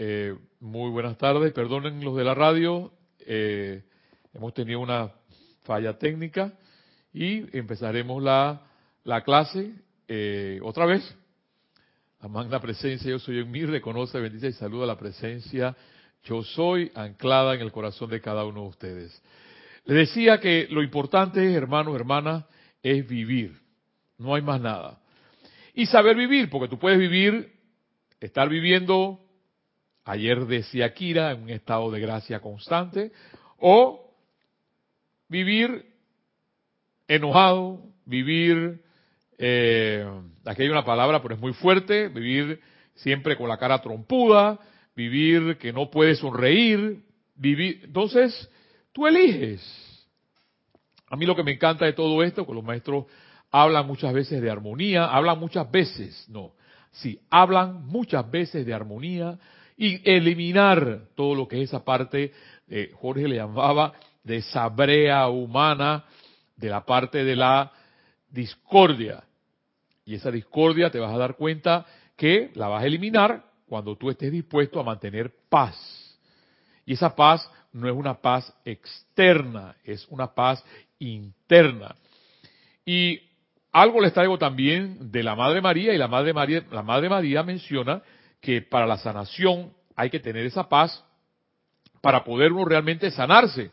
Eh, muy buenas tardes, perdonen los de la radio, eh, hemos tenido una falla técnica y empezaremos la, la clase eh, otra vez. La magna presencia, yo soy en mí, reconoce, bendice y saluda la presencia. Yo soy anclada en el corazón de cada uno de ustedes. Les decía que lo importante, hermanos, hermanas, es vivir. No hay más nada. Y saber vivir, porque tú puedes vivir, estar viviendo, ayer decía Kira, en un estado de gracia constante, o vivir enojado, vivir, eh, aquí hay una palabra, pero es muy fuerte, vivir siempre con la cara trompuda, vivir que no puedes sonreír, vivir, entonces tú eliges. A mí lo que me encanta de todo esto, que los maestros hablan muchas veces de armonía, hablan muchas veces, no, sí, hablan muchas veces de armonía y eliminar todo lo que es esa parte, eh, Jorge le llamaba de esa brea humana, de la parte de la discordia. Y esa discordia te vas a dar cuenta que la vas a eliminar cuando tú estés dispuesto a mantener paz. Y esa paz no es una paz externa, es una paz interna. Y algo les traigo también de la Madre María y la Madre María, la Madre María menciona que para la sanación hay que tener esa paz para poder uno realmente sanarse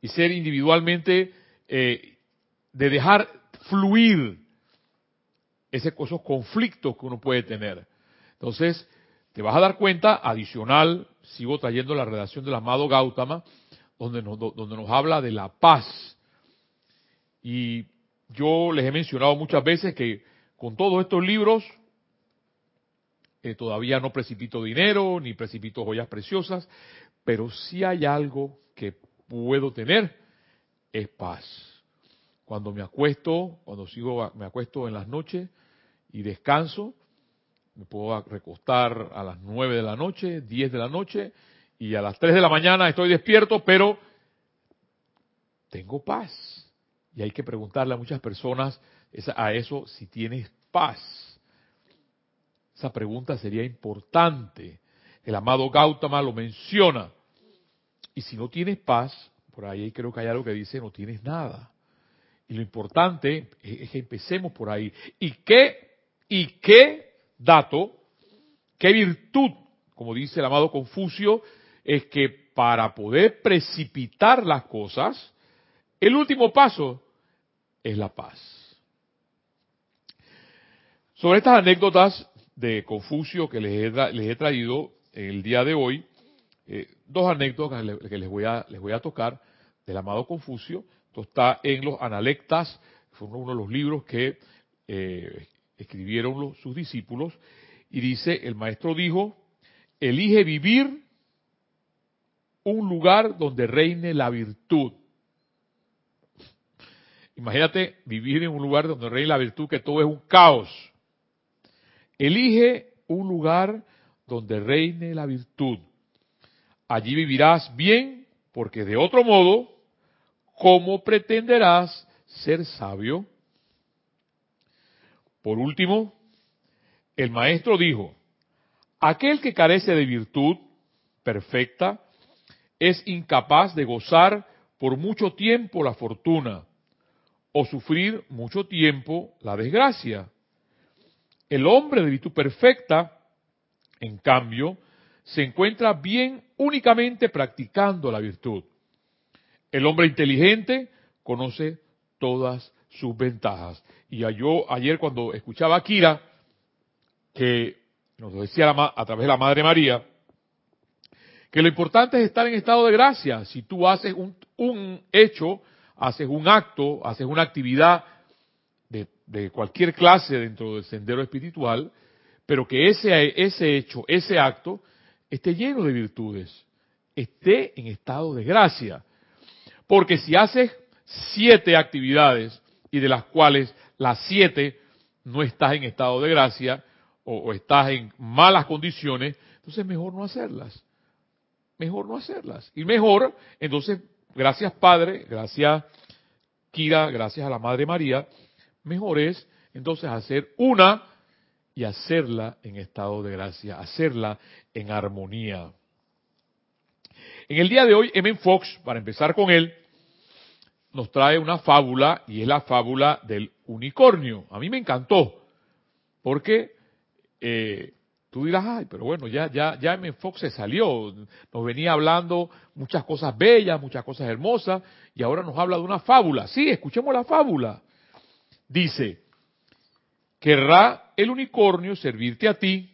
y ser individualmente eh, de dejar fluir esos conflictos que uno puede tener. Entonces, te vas a dar cuenta, adicional, sigo trayendo la redacción del amado Gautama, donde nos, donde nos habla de la paz. Y yo les he mencionado muchas veces que con todos estos libros todavía no precipito dinero ni precipito joyas preciosas, pero si hay algo que puedo tener es paz. Cuando me acuesto, cuando sigo, me acuesto en las noches y descanso, me puedo recostar a las nueve de la noche, diez de la noche, y a las tres de la mañana estoy despierto, pero tengo paz. Y hay que preguntarle a muchas personas a eso si tienes paz. Esa pregunta sería importante. El amado Gautama lo menciona. Y si no tienes paz, por ahí creo que hay algo que dice no tienes nada. Y lo importante es que empecemos por ahí. ¿Y qué, y qué dato, qué virtud, como dice el amado Confucio, es que para poder precipitar las cosas, el último paso es la paz. Sobre estas anécdotas de Confucio que les he, les he traído el día de hoy, eh, dos anécdotas que les voy a, les voy a tocar del amado Confucio. Esto está en los Analectas, fue uno de los libros que eh, escribieron sus discípulos, y dice, el maestro dijo, elige vivir un lugar donde reine la virtud. Imagínate vivir en un lugar donde reine la virtud, que todo es un caos. Elige un lugar donde reine la virtud. Allí vivirás bien, porque de otro modo ¿cómo pretenderás ser sabio? Por último, el maestro dijo, aquel que carece de virtud perfecta es incapaz de gozar por mucho tiempo la fortuna o sufrir mucho tiempo la desgracia. El hombre de virtud perfecta, en cambio, se encuentra bien únicamente practicando la virtud. El hombre inteligente conoce todas sus ventajas. Y yo ayer cuando escuchaba a Kira, que nos decía a través de la Madre María, que lo importante es estar en estado de gracia. Si tú haces un, un hecho, haces un acto, haces una actividad de, cualquier clase dentro del sendero espiritual, pero que ese, ese hecho, ese acto, esté lleno de virtudes, esté en estado de gracia. Porque si haces siete actividades y de las cuales las siete no estás en estado de gracia o, estás en malas condiciones, entonces mejor no hacerlas. Mejor no hacerlas. Y mejor, entonces, gracias Padre, gracias Kira, gracias a la Madre María, mejor es entonces hacer una y hacerla en estado de gracia, hacerla en armonía. En el día de hoy, M. Fox, para empezar con él, nos trae una fábula y es la fábula del unicornio. A mí me encantó, porque eh, tú dirás, ay, pero bueno, ya, ya, ya M. Fox se salió, nos venía hablando muchas cosas bellas, muchas cosas hermosas, y ahora nos habla de una fábula. Sí, escuchemos la fábula. Dice, ¿querrá el unicornio servirte a ti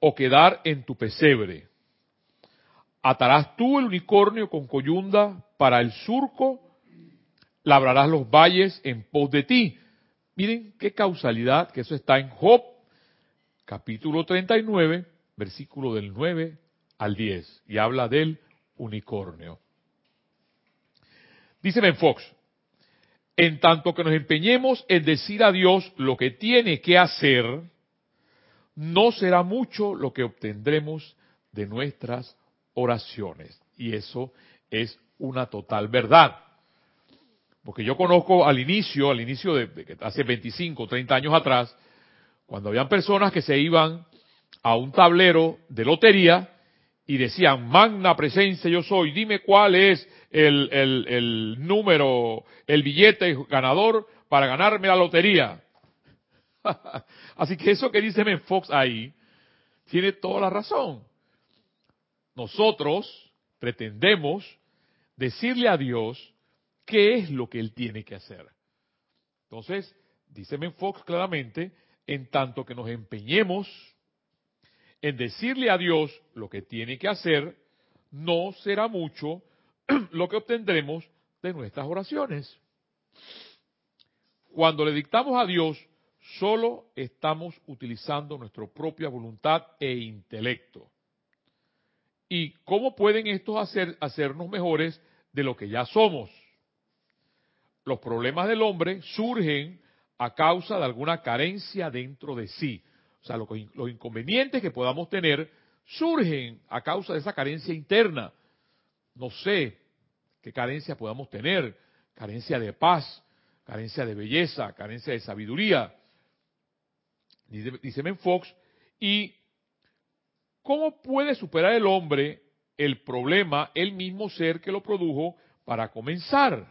o quedar en tu pesebre? ¿Atarás tú el unicornio con coyunda para el surco labrarás los valles en pos de ti. Miren qué causalidad, que eso está en Job, capítulo 39, versículo del 9 al 10, y habla del unicornio. Dice Ben Fox, en tanto que nos empeñemos en decir a Dios lo que tiene que hacer, no será mucho lo que obtendremos de nuestras oraciones. Y eso es una total verdad. Porque yo conozco al inicio, al inicio de, hace 25, 30 años atrás, cuando habían personas que se iban a un tablero de lotería y decían, magna presencia yo soy, dime cuál es el, el número, el billete ganador para ganarme la lotería. Así que eso que dice Ben Fox ahí, tiene toda la razón. Nosotros pretendemos decirle a Dios qué es lo que él tiene que hacer. Entonces, dice Fox claramente, en tanto que nos empeñemos en decirle a Dios lo que tiene que hacer, no será mucho lo que obtendremos de nuestras oraciones. Cuando le dictamos a Dios, solo estamos utilizando nuestra propia voluntad e intelecto. ¿Y cómo pueden estos hacer, hacernos mejores de lo que ya somos? los problemas del hombre surgen a causa de alguna carencia dentro de sí. O sea, los, inconvenientes que podamos tener surgen a causa de esa carencia interna. No sé qué carencia podamos tener, carencia de paz, carencia de belleza, carencia de sabiduría. Dice, dice Fox, y ¿cómo puede superar el hombre el problema, el mismo ser que lo produjo, para comenzar?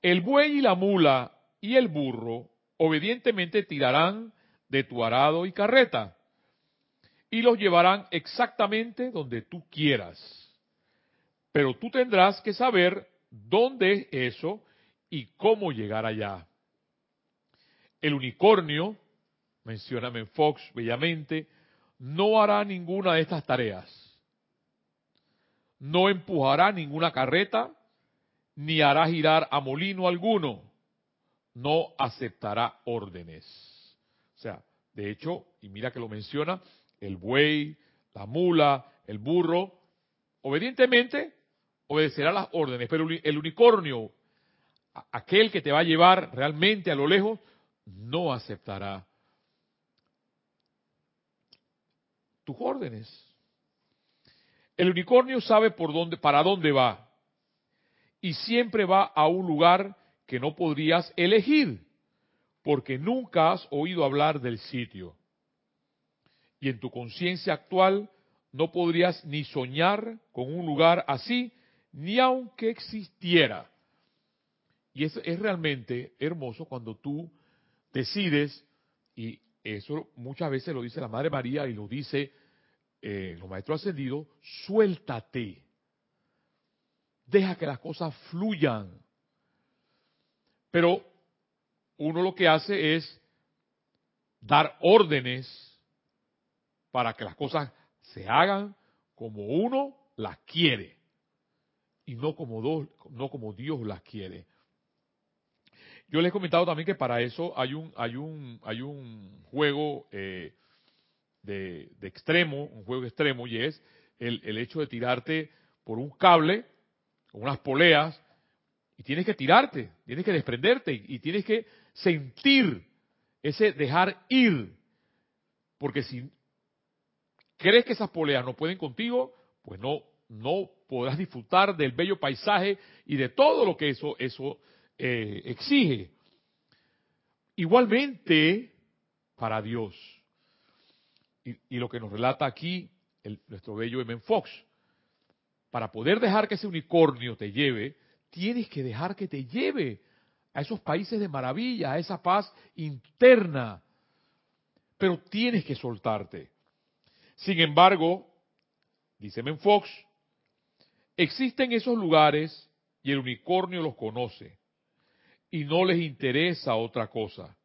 El buey y la mula y el burro obedientemente tirarán de tu arado y carreta y los llevarán exactamente donde tú quieras. Pero tú tendrás que saber dónde es eso y cómo llegar allá. El unicornio, menciona Fox bellamente, no hará ninguna de estas tareas. No empujará ninguna carreta ni hará girar a molino alguno, no aceptará órdenes. O sea, de hecho, y mira que lo menciona, el buey, la mula, el burro, obedientemente obedecerá las órdenes, pero el unicornio, aquel que te va a llevar realmente a lo lejos, no aceptará tus órdenes. El unicornio sabe por dónde, para dónde va y siempre va a un lugar que no podrías elegir, porque nunca has oído hablar del sitio. Y en tu conciencia actual no podrías ni soñar con un lugar así, ni aunque existiera. Y es, es realmente hermoso cuando tú decides, y eso muchas veces lo dice la Madre María y lo dice eh, los maestros ascendidos, suéltate Deja que las cosas fluyan. Pero uno lo que hace es dar órdenes para que las cosas se hagan como uno las quiere y no como, no como Dios las quiere. Yo les he comentado también que para eso hay un, hay un, hay un juego eh, de, extremo, un juego extremo, y es el, el hecho de tirarte por un cable con unas poleas, y tienes que tirarte, tienes que desprenderte y, tienes que sentir ese dejar ir. Porque si crees que esas poleas no pueden contigo, pues no, no podrás disfrutar del bello paisaje y de todo lo que eso, eso eh, exige. Igualmente, para Dios. Y, lo que nos relata aquí nuestro bello M. Fox, para poder dejar que ese unicornio te lleve, tienes que dejar que te lleve a esos países de maravilla, a esa paz interna. Pero tienes que soltarte. Sin embargo, dice Fox, existen esos lugares y el unicornio los conoce y no les interesa otra cosa.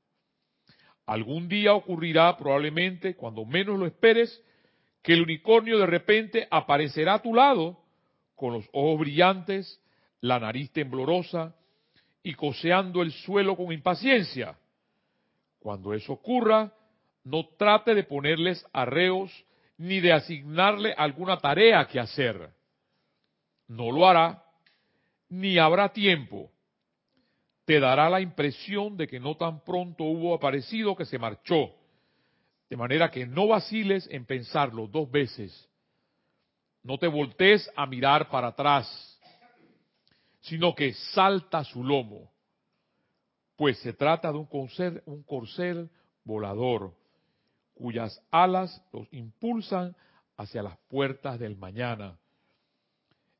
Algún día ocurrirá probablemente, cuando menos lo esperes, que el unicornio de repente aparecerá a tu lado con los ojos brillantes, la nariz temblorosa y coseando el suelo con impaciencia. Cuando eso ocurra, no trate de ponerles arreos ni de asignarle alguna tarea que hacer. No lo hará, ni habrá tiempo. Te dará la impresión de que no tan pronto hubo aparecido que se marchó. De manera que no vaciles en pensarlo dos veces. No te voltees a mirar para atrás sino que salta su lomo, pues se trata de un corcel, un volador, cuyas alas los impulsan hacia las puertas del mañana.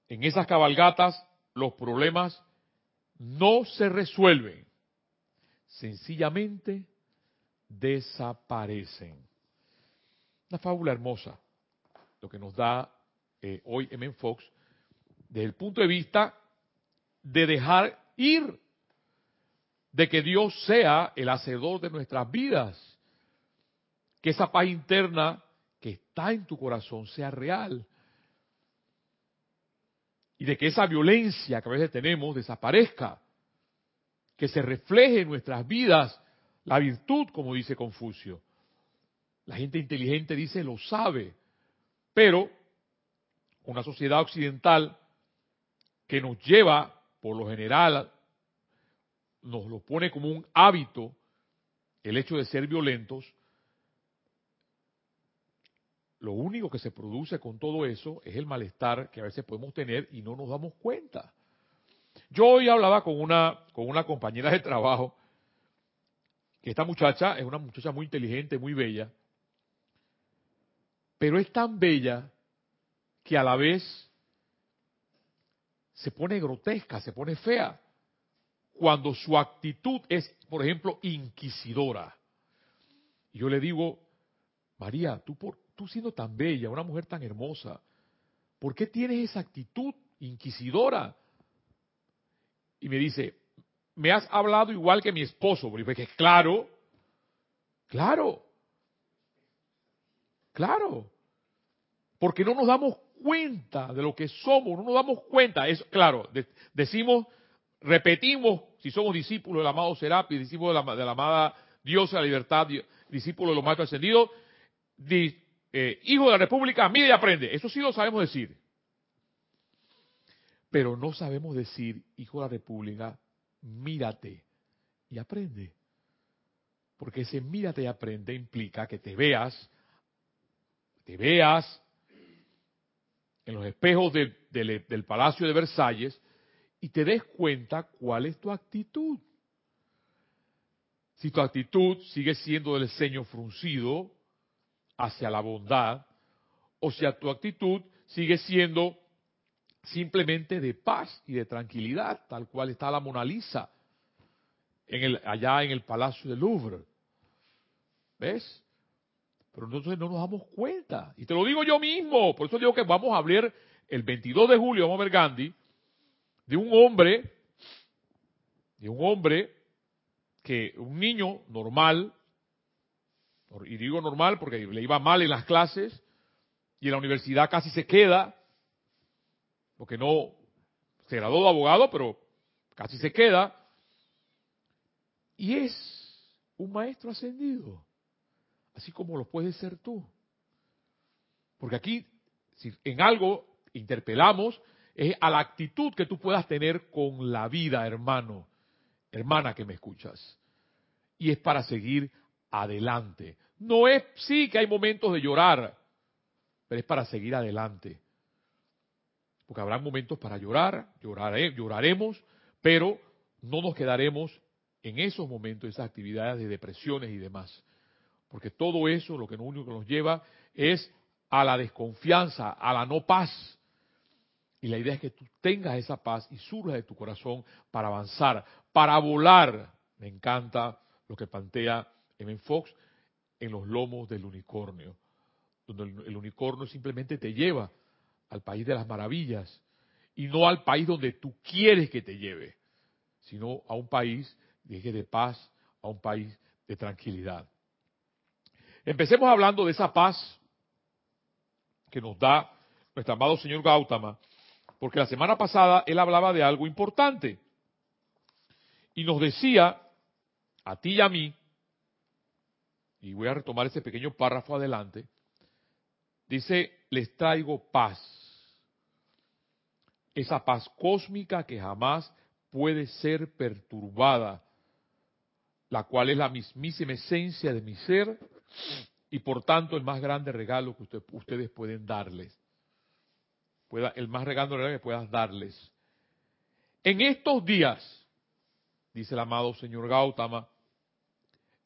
En esas cabalgatas los problemas no se resuelven, sencillamente desaparecen. Una fábula hermosa, lo que nos da eh, hoy M. Fox, desde el punto de vista de dejar ir, de que Dios sea el hacedor de nuestras vidas, que esa paz interna que está en tu corazón sea real. Y de que esa violencia que a veces tenemos desaparezca, que se refleje en nuestras vidas la virtud, como dice Confucio. La gente inteligente dice lo sabe, pero una sociedad occidental que nos lleva por lo general nos lo pone como un hábito el hecho de ser violentos, lo único que se produce con todo eso es el malestar que a veces podemos tener y no nos damos cuenta. Yo hoy hablaba con una, con una compañera de trabajo, que esta muchacha es una muchacha muy inteligente, muy bella, pero es tan bella que a la vez se pone grotesca, se pone fea, cuando su actitud es, por ejemplo, inquisidora. Y yo le digo, María, tú, por, tú siendo tan bella, una mujer tan hermosa, ¿por qué tienes esa actitud inquisidora? Y me dice, me has hablado igual que mi esposo, porque claro, claro, claro, porque no nos damos cuenta de lo que somos, no nos damos cuenta. Es claro, decimos, repetimos, si somos discípulos del amado Serapi, discípulos de la, la amada Diosa de la libertad, discípulos de los maestros ascendidos, eh, hijo de la República, mide y aprende. Eso sí lo sabemos decir. Pero no sabemos decir, hijo de la República, mírate y aprende. Porque ese mírate y aprende implica que te veas, te veas en los espejos del Palacio de Versalles y te des cuenta cuál es tu actitud. Si tu actitud sigue siendo del ceño fruncido hacia la bondad, o si tu actitud sigue siendo simplemente de paz y de tranquilidad, tal cual está la Mona Lisa en el, allá en el Palacio del Louvre. ¿Ves? Pero nosotros no nos damos cuenta. Y te lo digo yo mismo. Por eso digo que vamos a hablar el 22 de julio, vamos a ver Gandhi, de un hombre, de un hombre que, un niño normal, y digo normal porque le iba mal en las clases, y en la universidad casi se queda, porque no se graduó de abogado, pero casi se queda, y es un maestro ascendido así como lo puedes ser tú. Porque aquí, si en algo interpelamos, es a la actitud que tú puedas tener con la vida, hermano, hermana que me escuchas. Y es para seguir adelante. No es, sí que hay momentos de llorar, pero es para seguir adelante. Porque habrá momentos para llorar, lloraré, lloraremos, pero no nos quedaremos en esos momentos, esas actividades de depresiones y demás Porque todo eso lo que lo único que nos lleva es a la desconfianza, a la no paz. Y la idea es que tú tengas esa paz y surja de tu corazón para avanzar, para volar. Me encanta lo que plantea M. Fox en los lomos del unicornio, donde el unicornio simplemente te lleva al país de las maravillas y no al país donde tú quieres que te lleve, sino a un país de paz, a un país de tranquilidad. Empecemos hablando de esa paz que nos da nuestro amado señor Gautama, porque la semana pasada él hablaba de algo importante y nos decía, a ti y a mí, y voy a retomar ese pequeño párrafo adelante, dice, les traigo paz, esa paz cósmica que jamás puede ser perturbada, la cual es la mismísima esencia de mi ser y por tanto el más grande regalo que ustedes pueden darles el más regalo que puedas darles. En estos días, dice el amado señor Gautama,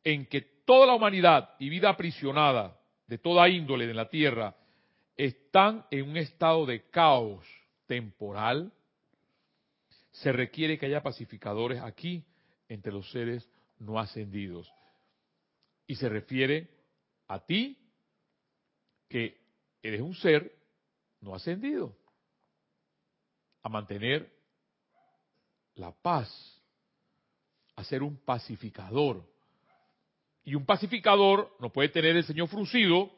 en que toda la humanidad y vida aprisionada de toda índole de la tierra están en un estado de caos temporal, se requiere que haya pacificadores aquí entre los seres no ascendidos. Y se refiere a ti, que eres un ser no ascendido, a mantener la paz, a ser un pacificador. Y un pacificador no puede tener el ceño fruncido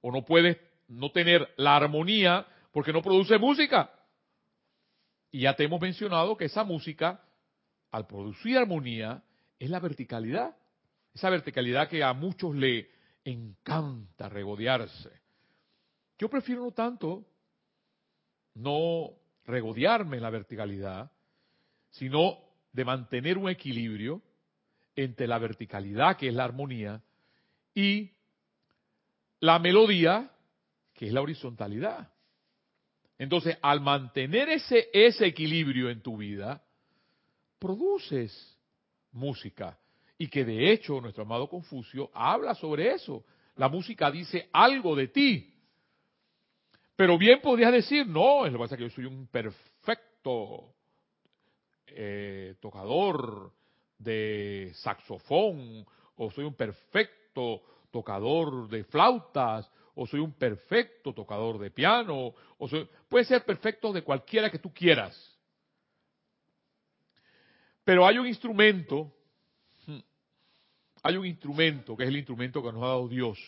o no puede no tener la armonía porque no produce música. Y ya te hemos mencionado que esa música, al producir armonía, es la verticalidad. Esa verticalidad que a muchos le encanta regodearse. Yo prefiero no tanto no regodearme en la verticalidad, sino de mantener un equilibrio entre la verticalidad, que es la armonía, y la melodía, que es la horizontalidad. Entonces, al mantener ese, ese equilibrio en tu vida, produces música. Y que de hecho nuestro amado Confucio habla sobre eso. La música dice algo de ti. Pero bien podrías decir, no, es lo que pasa que yo soy un perfecto eh, tocador de saxofón, o soy un perfecto tocador de flautas, o soy un perfecto tocador de piano, o soy, puede ser perfecto de cualquiera que tú quieras. Pero hay un instrumento, hay un instrumento que es el instrumento que nos ha dado Dios,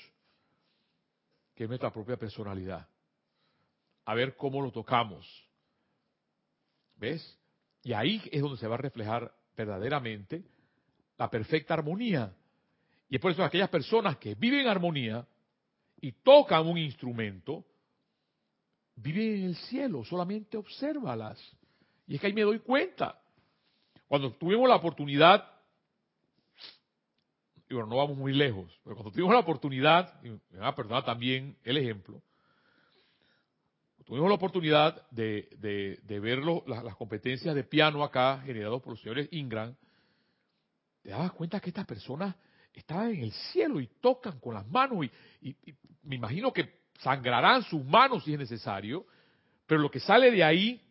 que es nuestra propia personalidad a ver cómo lo tocamos. ¿Ves? Y ahí es donde se va a reflejar verdaderamente la perfecta armonía. Y es por eso que aquellas personas que viven en armonía y tocan un instrumento, viven en el cielo, solamente obsérvalas. Y es que ahí me doy cuenta. Cuando tuvimos la oportunidad, y bueno, no vamos muy lejos, pero cuando tuvimos la oportunidad, y me van a perdonar también el ejemplo, tuvimos la oportunidad de, de, ver las, competencias de piano acá, generados por los señores Ingram, te dabas cuenta que estas personas estaban en el cielo y tocan con las manos y, me imagino que sangrarán sus manos si es necesario, pero lo que sale de ahí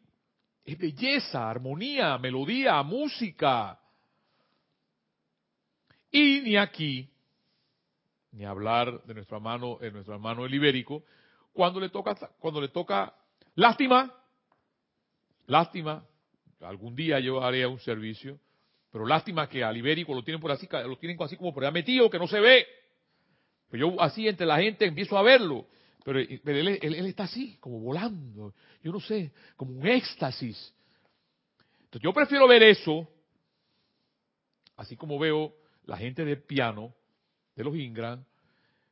es belleza, armonía, melodía, música. Y ni aquí, ni hablar de nuestro hermano, de nuestro hermano el ibérico, cuando le toca, cuando le toca lástima, lástima, algún día yo haré un servicio, pero lástima que al ibérico lo tienen por así, lo tienen así como por allá metido, que no se ve. Pero yo así entre la gente empiezo a verlo. Pero, él, está así, como volando. Yo no sé, como un éxtasis. Entonces yo prefiero ver eso, así como veo la gente de piano, de los Ingram,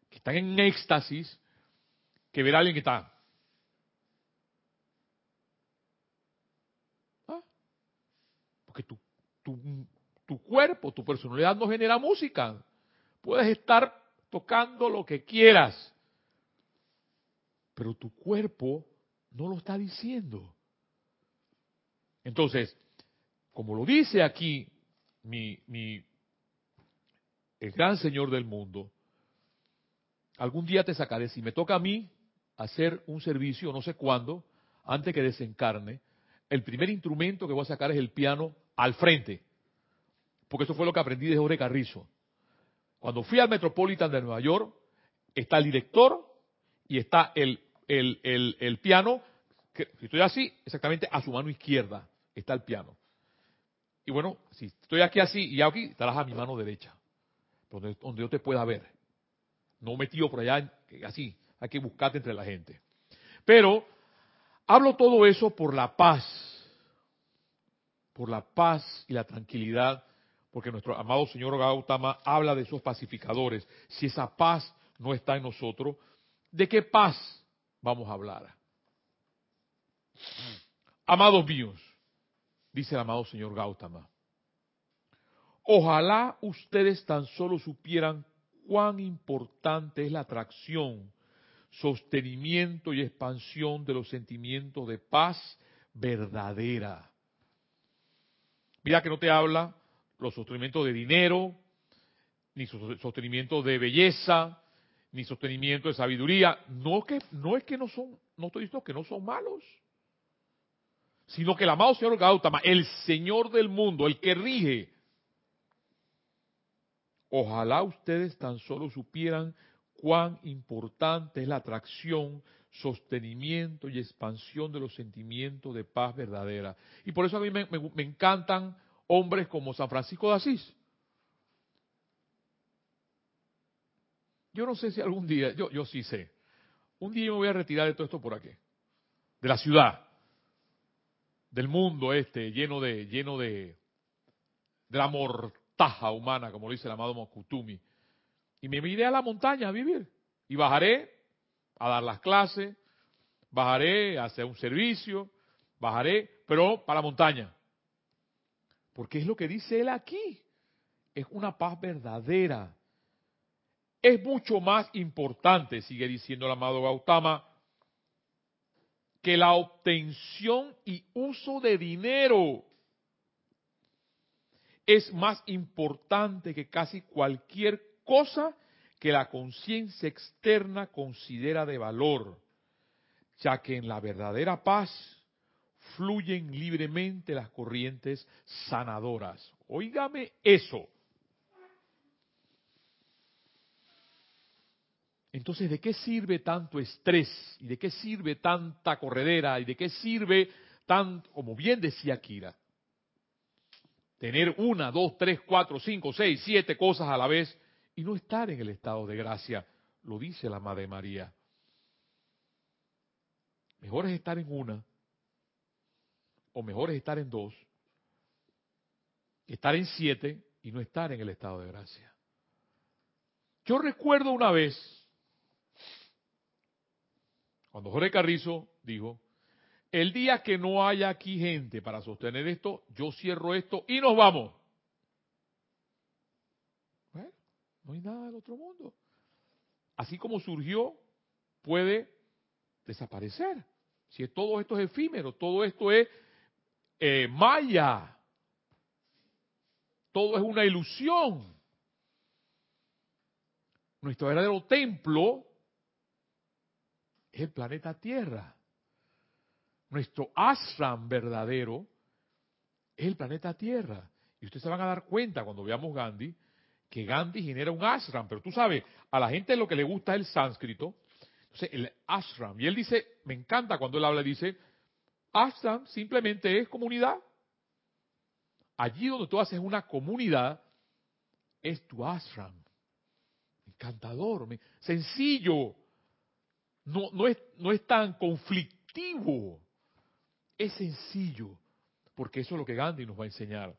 que están en éxtasis, que ver a alguien que está. ¿Ah? Porque tu, tu, tu cuerpo, tu personalidad no genera música. Puedes estar tocando lo que quieras, pero tu cuerpo no lo está diciendo. Entonces, como lo dice aquí mi, mi, el gran Señor del mundo, algún día te sacaré. Si me toca a mí hacer un servicio, no sé cuándo, antes que desencarne, el primer instrumento que voy a sacar es el piano al frente. Porque eso fue lo que aprendí de Jorge Carrizo. Cuando fui al Metropolitan de Nueva York, está el director y está el, el, el, piano, si estoy así, exactamente a su mano izquierda está el piano. Y bueno, si estoy aquí así y aquí, estarás a mi mano derecha, donde, donde yo te pueda ver. No metido por allá, así, hay que buscarte entre la gente. Pero hablo todo eso por la paz, por la paz y la tranquilidad porque nuestro amado señor Gautama habla de esos pacificadores. Si esa paz no está en nosotros, ¿de qué paz vamos a hablar? Amados míos, dice el amado señor Gautama, ojalá ustedes tan solo supieran cuán importante es la atracción, sostenimiento y expansión de los sentimientos de paz verdadera. Mira que no te habla los sostenimientos de dinero, ni sostenimiento de belleza, ni sostenimiento de sabiduría. No, no es que no son, no estoy diciendo que no son malos, sino que el amado Señor Gautama, el Señor del mundo, el que rige, ojalá ustedes tan solo supieran cuán importante es la atracción, sostenimiento y expansión de los sentimientos de paz verdadera. Y por eso a mí me, encantan hombres como San Francisco de Asís. Yo no sé si algún día, yo, yo sí sé, un día me voy a retirar de todo esto por aquí, de la ciudad, del mundo este, lleno de, lleno de, de la mortaja humana, como lo dice el amado Mokutumi, y me iré a la montaña a vivir, y bajaré a dar las clases, bajaré a hacer un servicio, bajaré, pero para la montaña. Porque es lo que dice él aquí. Es una paz verdadera. Es mucho más importante, sigue diciendo el amado Gautama, que la obtención y uso de dinero. Es más importante que casi cualquier cosa que la conciencia externa considera de valor, ya que en la verdadera paz fluyen libremente las corrientes sanadoras. Óigame eso. Entonces, ¿de qué sirve tanto estrés? ¿Y de qué sirve tanta corredera? ¿Y de qué sirve tan, como bien decía Kira, tener una, dos, tres, cuatro, cinco, seis, siete cosas a la vez y no estar en el estado de gracia? Lo dice la Madre María. Mejor es estar en una o mejor es estar en dos, estar en siete y no estar en el estado de gracia. Yo recuerdo una vez, cuando Jorge Carrizo dijo, el día que no haya aquí gente para sostener esto, yo cierro esto y nos vamos. Bueno, no hay nada del otro mundo. Así como surgió, puede desaparecer. Si todo esto es efímero, todo esto es eh, maya. Todo es una ilusión. Nuestro verdadero templo es el planeta Tierra. Nuestro ashram verdadero es el planeta Tierra. Y ustedes se van a dar cuenta cuando veamos Gandhi que Gandhi genera un ashram, pero tú sabes, a la gente lo que le gusta es el sánscrito, entonces el ashram. Y él dice, me encanta cuando él habla, dice, Ashram simplemente es comunidad. Allí donde tú haces una comunidad, es tu ashram. Encantador, sencillo. No, no, es, no es tan conflictivo. Es sencillo. Porque eso es lo que Gandhi nos va a enseñar.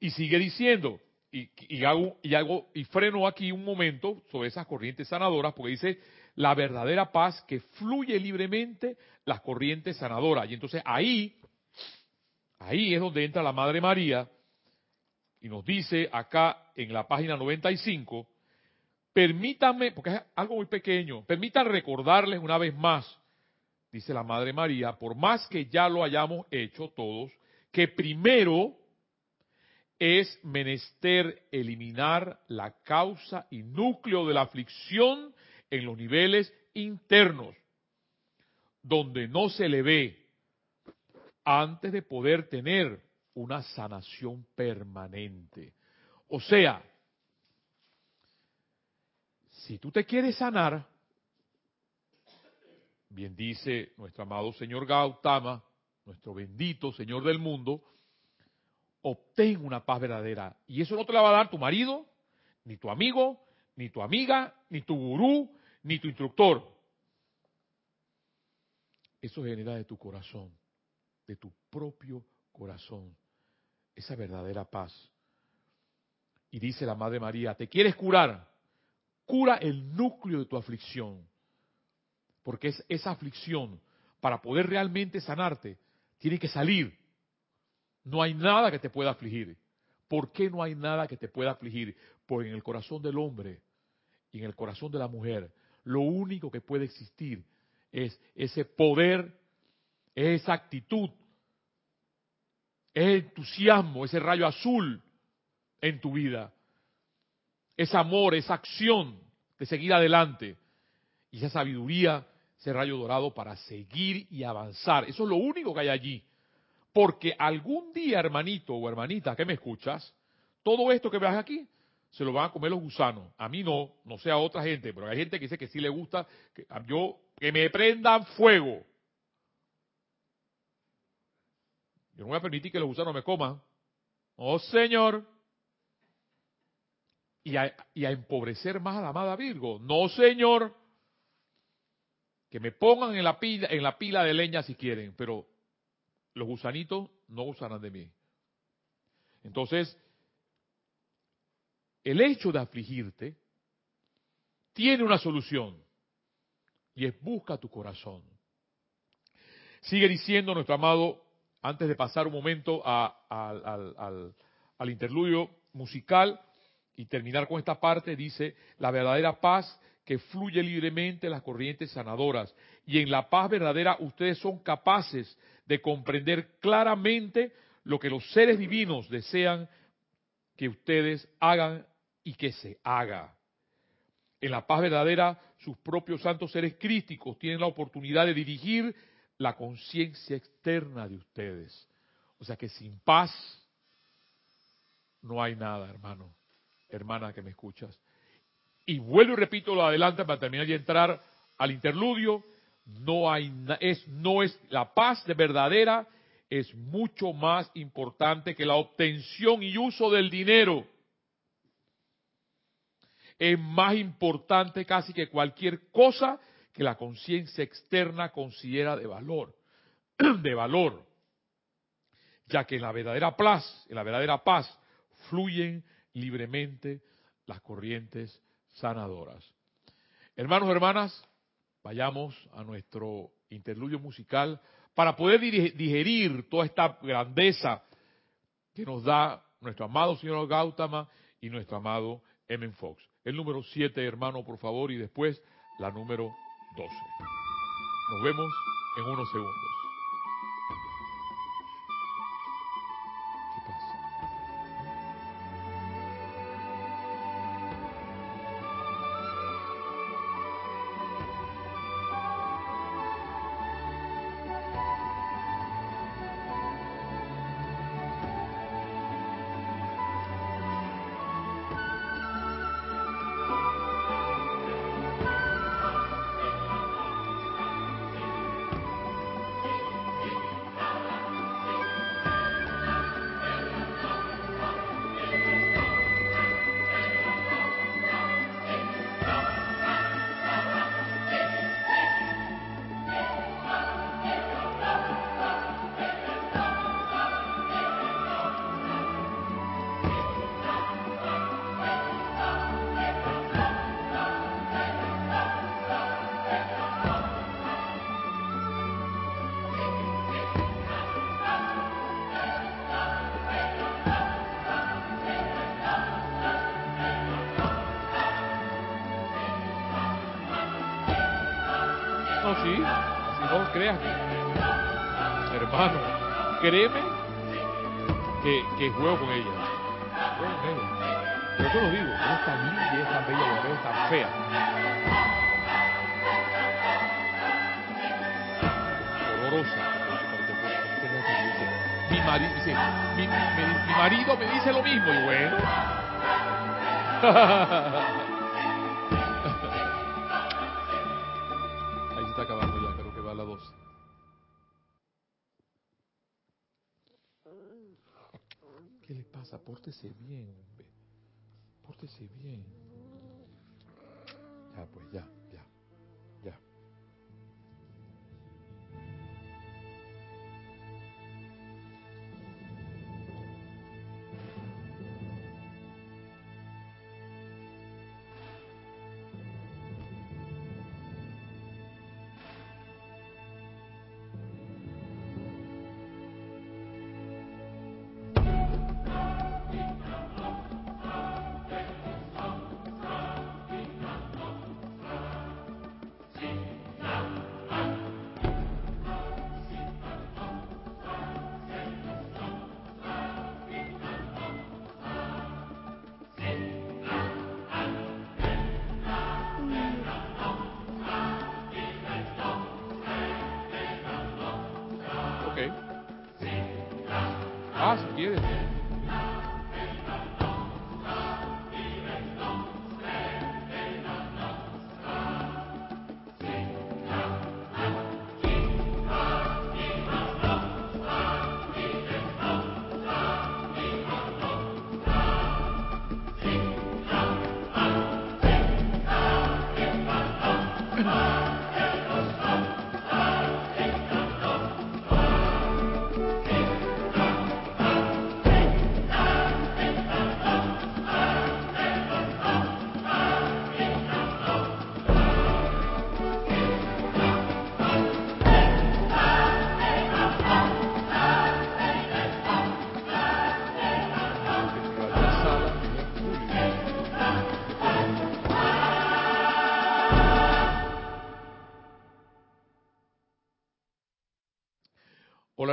Y sigue diciendo, y, hago, y, hago, y freno aquí un momento sobre esas corrientes sanadoras, porque dice, la verdadera paz que fluye libremente las corrientes sanadoras. Y entonces ahí, ahí es donde entra la Madre María y nos dice acá en la página 95, permítanme, porque es algo muy pequeño, permitan recordarles una vez más, dice la Madre María, por más que ya lo hayamos hecho todos, que primero es menester eliminar la causa y núcleo de la aflicción en los niveles internos, donde no se le ve, antes de poder tener una sanación permanente. O sea, si tú te quieres sanar, bien dice nuestro amado señor Gautama, nuestro bendito Señor del mundo, obtén una paz verdadera. Y eso no te la va a dar tu marido, ni tu amigo, ni tu amiga, ni tu gurú, ni tu instructor. Eso genera de tu corazón, de tu propio corazón, esa verdadera paz. Y dice la Madre María, ¿te quieres curar? Cura el núcleo de tu aflicción. Porque es esa aflicción, para poder realmente sanarte, tiene que salir. No hay nada que te pueda afligir. ¿Por qué no hay nada que te pueda afligir? Porque en el corazón del hombre y en el corazón de la mujer, lo único que puede existir es ese poder, es esa actitud, es entusiasmo, ese rayo azul en tu vida. Ese amor, esa acción de seguir adelante. Y esa sabiduría, ese rayo dorado para seguir y avanzar. Eso es lo único que hay allí. Porque algún día, hermanito o hermanita que me escuchas, todo esto que ves aquí se lo van a comer los gusanos. A mí no, no sé a otra gente, pero hay gente que dice que sí le gusta, que yo, que me prendan fuego. Yo no voy a permitir que los gusanos me coman. Oh Señor. Y a, y a empobrecer más a la amada Virgo. No Señor. Que me pongan en la pila, en la pila de leña si quieren, pero los gusanitos no usarán de mí. Entonces, el hecho de afligirte tiene una solución y es busca tu corazón. Sigue diciendo nuestro amado, antes de pasar un momento al, al interludio musical y terminar con esta parte, dice, la verdadera paz que fluye libremente en las corrientes sanadoras. Y en la paz verdadera ustedes son capaces de comprender claramente lo que los seres divinos desean que ustedes hagan y que se haga. En la paz verdadera, sus propios santos seres críticos tienen la oportunidad de dirigir la conciencia externa de ustedes. O sea que sin paz no hay nada, hermano, hermana que me escuchas. Y vuelvo y repito lo adelante para terminar y entrar al interludio no hay es no es la paz de verdadera es mucho más importante que la obtención y uso del dinero. Es más importante casi que cualquier cosa que la conciencia externa considera de valor, de valor, ya que en la verdadera paz, en la verdadera paz fluyen libremente las corrientes sanadoras. Hermanos, hermanas, vayamos a nuestro interludio musical para poder digerir toda esta grandeza que nos da nuestro amado señor Gautama y nuestro amado Emen Fox. El número 7, hermano, por favor, y después la número 12. Nos vemos en unos segundos. Créeme que, juego con ella. ella. Yo te lo digo, ella es tan linda, ella es tan bella y a veces tan fea. Horrorosa. Mi marido dice, mi marido me dice lo mismo y bueno. Ahí se está acabando ya, creo que va a la 12. ¿Qué le pasa? Pórtese bien, hombre. Pórtese bien. Ya, pues ya.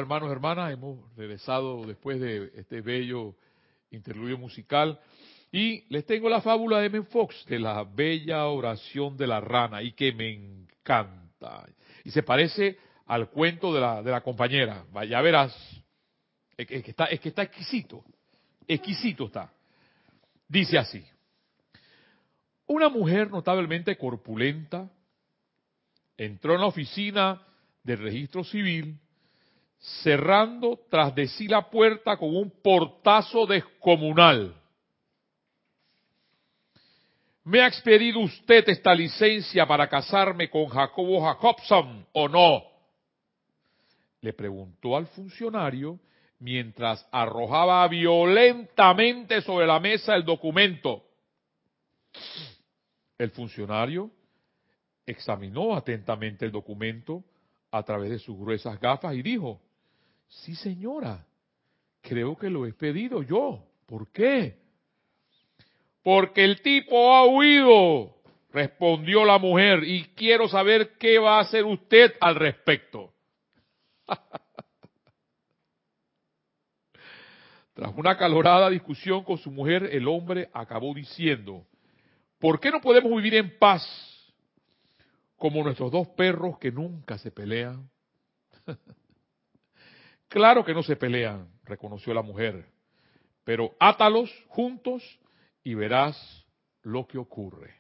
Hermanos, hermanas, hemos regresado después de este bello interludio musical. Y les tengo la fábula de Men Fox de la bella oración de la rana y que me encanta. Y se parece al cuento de la, compañera, ya verás, es que, está, es que está exquisito, exquisito está. Dice así, una mujer notablemente corpulenta entró en la oficina del registro civil cerrando tras de sí la puerta con un portazo descomunal. ¿Me ha expedido usted esta licencia para casarme con Jacobo Jacobson o no? Le preguntó al funcionario mientras arrojaba violentamente sobre la mesa el documento. El funcionario examinó atentamente el documento a través de sus gruesas gafas y dijo, Sí, señora, creo que lo he pedido yo. ¿Por qué? Porque el tipo ha huido, respondió la mujer, y quiero saber qué va a hacer usted al respecto. Tras una calorada discusión con su mujer, el hombre acabó diciendo, ¿por qué no podemos vivir en paz como nuestros dos perros que nunca se pelean? Claro que no se pelean, reconoció la mujer, pero átalos juntos y verás lo que ocurre.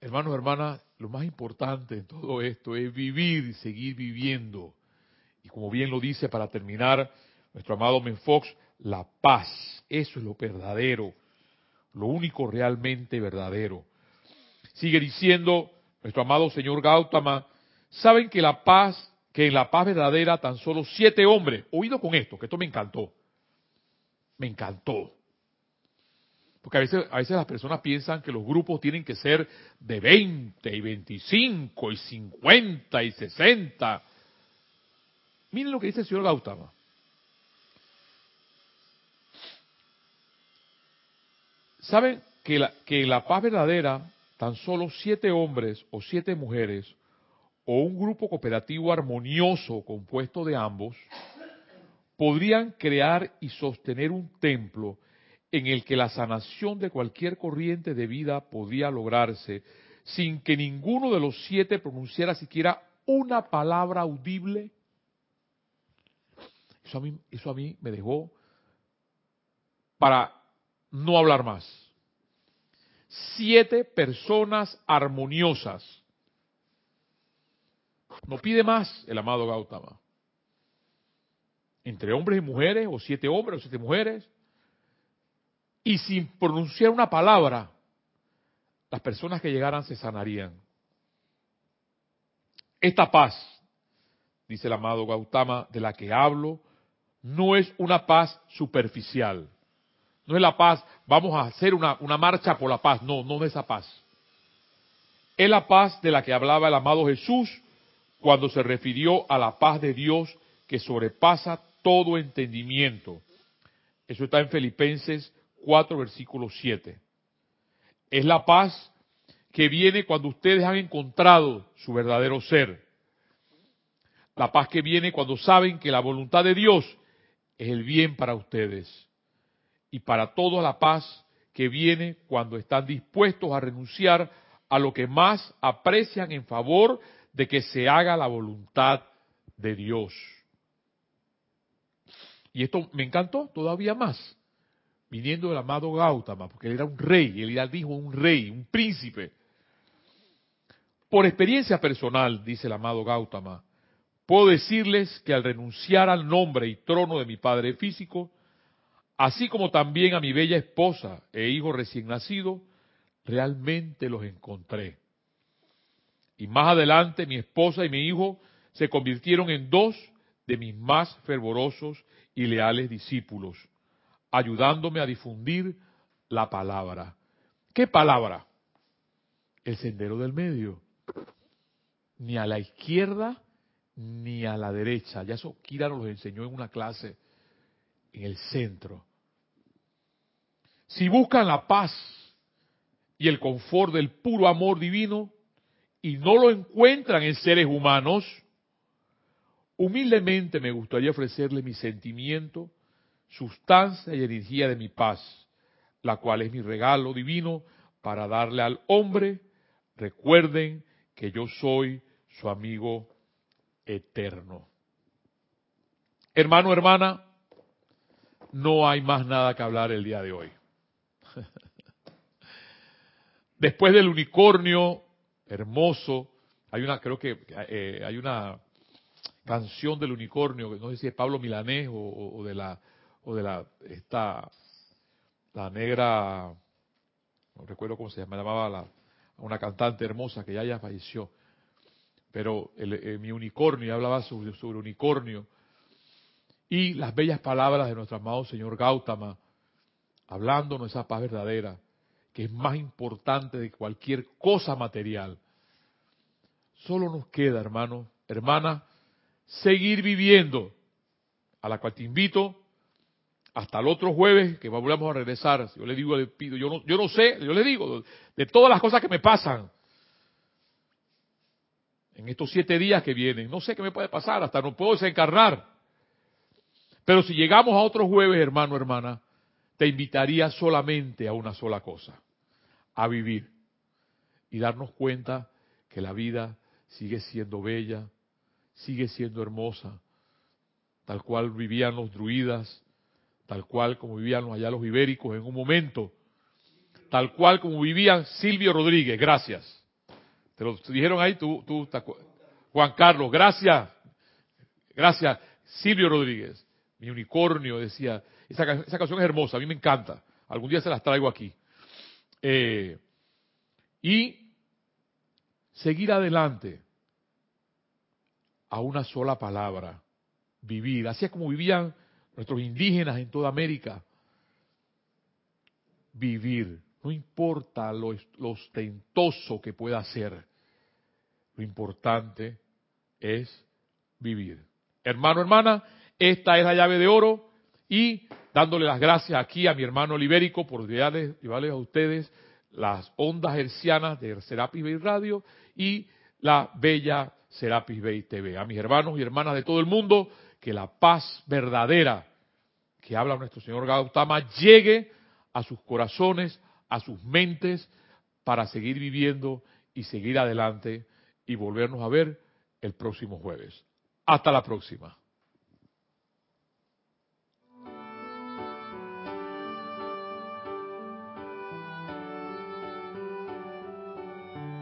Hermanos, hermanas, lo más importante en todo esto es vivir y seguir viviendo. Y como bien lo dice para terminar nuestro amado Menfox, la paz, eso es lo verdadero, lo único realmente verdadero. Sigue diciendo nuestro amado señor Gautama, saben que la paz que en la paz verdadera tan solo siete hombres, oído con esto, que esto me encantó, me encantó. Porque a veces, a veces las personas piensan que los grupos tienen que ser de 20 y 25 y 50 y 60. Miren lo que dice el señor Gautama. ¿Saben que, la, que en la paz verdadera tan solo siete hombres o siete mujeres o un grupo cooperativo armonioso compuesto de ambos podrían crear y sostener un templo en el que la sanación de cualquier corriente de vida podía lograrse sin que ninguno de los siete pronunciara siquiera una palabra audible? Eso a mí, eso a mí me dejó para no hablar más. Siete personas armoniosas. No pide más el amado Gautama. Entre hombres y mujeres, o siete hombres o siete mujeres, y sin pronunciar una palabra, las personas que llegaran se sanarían. Esta paz, dice el amado Gautama, de la que hablo, no es una paz superficial. No es la paz, vamos a hacer una, marcha por la paz. No, no es esa paz. Es la paz de la que hablaba el amado Jesús cuando se refirió a la paz de Dios que sobrepasa todo entendimiento. Eso está en Filipenses 4, versículo 7. Es la paz que viene cuando ustedes han encontrado su verdadero ser. La paz que viene cuando saben que la voluntad de Dios es el bien para ustedes. Y para toda la paz que viene cuando están dispuestos a renunciar a lo que más aprecian en favor de que se haga la voluntad de Dios. Y esto me encantó todavía más viniendo del amado Gautama, porque él era un rey, él ya dijo un rey, un príncipe. Por experiencia personal, dice el amado Gautama, puedo decirles que al renunciar al nombre y trono de mi padre físico, así como también a mi bella esposa e hijo recién nacido, realmente los encontré. Y más adelante mi esposa y mi hijo se convirtieron en dos de mis más fervorosos y leales discípulos ayudándome a difundir la palabra. ¿Qué palabra? El sendero del medio. Ni a la izquierda ni a la derecha. Ya eso Kira nos lo enseñó en una clase en el centro. Si buscan la paz y el confort del puro amor divino y no lo encuentran en seres humanos, humildemente me gustaría ofrecerle mi sentimiento sustancia y energía de mi paz, la cual es mi regalo divino para darle al hombre. Recuerden que yo soy su amigo eterno. Hermano, hermana, no hay más nada que hablar el día de hoy. Después del unicornio hermoso, hay una, creo que eh, hay una canción del unicornio, no sé si es Pablo Milanés o de la o de la esta la negra no recuerdo cómo se llamaba la, una cantante hermosa que ya ya falleció. Pero el, mi unicornio hablaba sobre, sobre unicornio. Y las bellas palabras de nuestro amado señor Gautama hablándonos esa paz verdadera que es más importante de cualquier cosa material solo nos queda hermano hermana seguir viviendo a la cual te invito hasta el otro jueves que volvamos a regresar. Yo le digo, le pido, yo no, yo no sé, yo le digo, de todas las cosas que me pasan en estos siete días que vienen, no sé qué me puede pasar, hasta no puedo desencarnar. Pero si llegamos a otro jueves, hermano, hermana, te invitaría solamente a una sola cosa, a vivir y darnos cuenta que la vida sigue siendo bella, sigue siendo hermosa, tal cual vivían los druidas, tal cual como vivían allá los ibéricos en un momento, tal cual como vivían Silvio Rodríguez, gracias. Te lo dijeron ahí, tú, tú, Juan Carlos, gracias, gracias, Silvio Rodríguez, mi unicornio, decía, esa, canción es hermosa, a mí me encanta, algún día se las traigo aquí. Eh, y seguir adelante a una sola palabra, vivir, así es como vivían nuestros indígenas en toda América, vivir. No importa lo, ostentoso que pueda ser, lo importante es vivir. Hermano, hermana, esta es la llave de oro y dándole las gracias aquí a mi hermano Libérico por llevarles, llevarles a ustedes las ondas hercianas de Serapis Bay Radio y la bella Serapis Bay TV. A mis hermanos y hermanas de todo el mundo, que la paz verdadera que habla nuestro Señor Gautama llegue a sus corazones, a sus mentes, para seguir viviendo y seguir adelante y volvernos a ver el próximo jueves. Hasta la próxima.